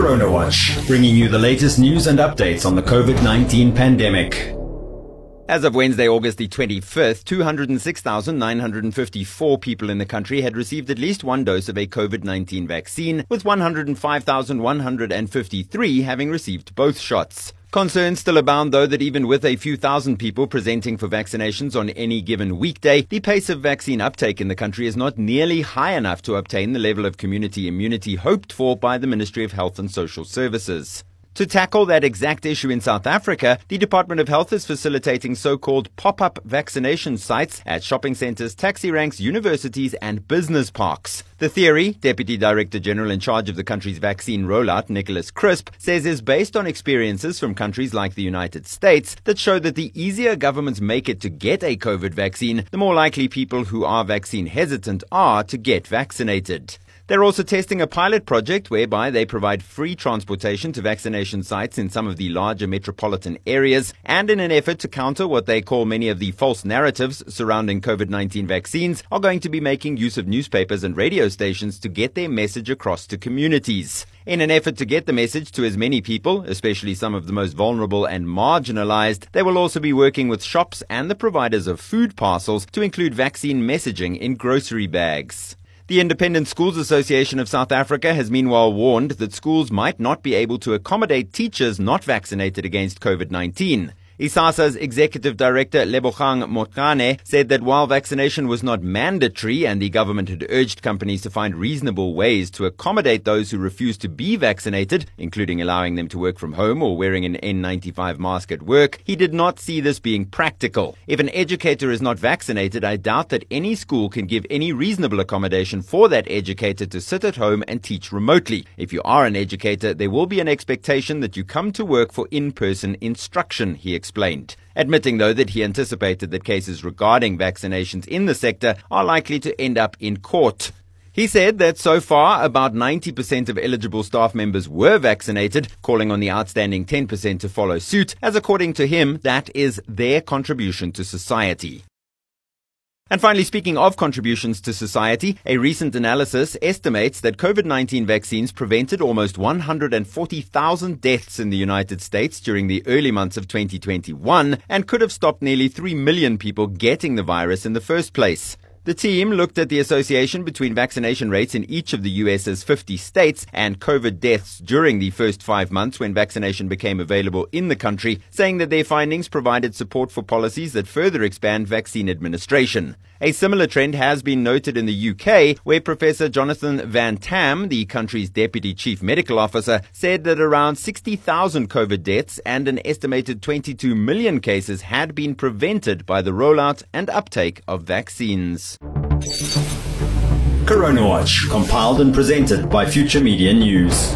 Corona Watch, bringing you the latest news and updates on the COVID 19 pandemic. As of Wednesday, August the 25th, 206,954 people in the country had received at least one dose of a COVID 19 vaccine, with 105,153 having received both shots. Concerns still abound, though, that even with a few thousand people presenting for vaccinations on any given weekday, the pace of vaccine uptake in the country is not nearly high enough to obtain the level of community immunity hoped for by the Ministry of Health and Social Services. To tackle that exact issue in South Africa, the Department of Health is facilitating so-called pop-up vaccination sites at shopping centres, taxi ranks, universities and business parks. The theory, Deputy Director General in charge of the country's vaccine rollout, Nicholas Crisp, says is based on experiences from countries like the United States that show that the easier governments make it to get a COVID vaccine, the more likely people who are vaccine hesitant are to get vaccinated. They're also testing a pilot project whereby they provide free transportation to vaccination sites in some of the larger metropolitan areas and in an effort to counter what they call many of the false narratives surrounding COVID-19 vaccines are going to be making use of newspapers and radio stations to get their message across to communities. In an effort to get the message to as many people, especially some of the most vulnerable and marginalized, they will also be working with shops and the providers of food parcels to include vaccine messaging in grocery bags. The Independent Schools Association of South Africa has meanwhile warned that schools might not be able to accommodate teachers not vaccinated against COVID 19. ISASA's executive director Lebogang Montjane said that while vaccination was not mandatory and the government had urged companies to find reasonable ways to accommodate those who refuse to be vaccinated, including allowing them to work from home or wearing an N95 mask at work, he did not see this being practical. If an educator is not vaccinated, I doubt that any school can give any reasonable accommodation for that educator to sit at home and teach remotely. If you are an educator, there will be an expectation that you come to work for in-person instruction, he explained explained, admitting though that he anticipated that cases regarding vaccinations in the sector are likely to end up in court. He said that so far about 90% of eligible staff members were vaccinated, calling on the outstanding 10% to follow suit, as according to him, that is their contribution to society. And finally, speaking of contributions to society, a recent analysis estimates that COVID-19 vaccines prevented almost 140,000 deaths in the United States during the early months of 2021 and could have stopped nearly 3 million people getting the virus in the first place. The team looked at the association between vaccination rates in each of the US's 50 states and COVID deaths during the first five months when vaccination became available in the country, saying that their findings provided support for policies that further expand vaccine administration. A similar trend has been noted in the UK, where Professor Jonathan Van Tam, the country's deputy chief medical officer, said that around 60,000 COVID deaths and an estimated 22 million cases had been prevented by the rollout and uptake of vaccines. Corona Watch, compiled and presented by Future Media News.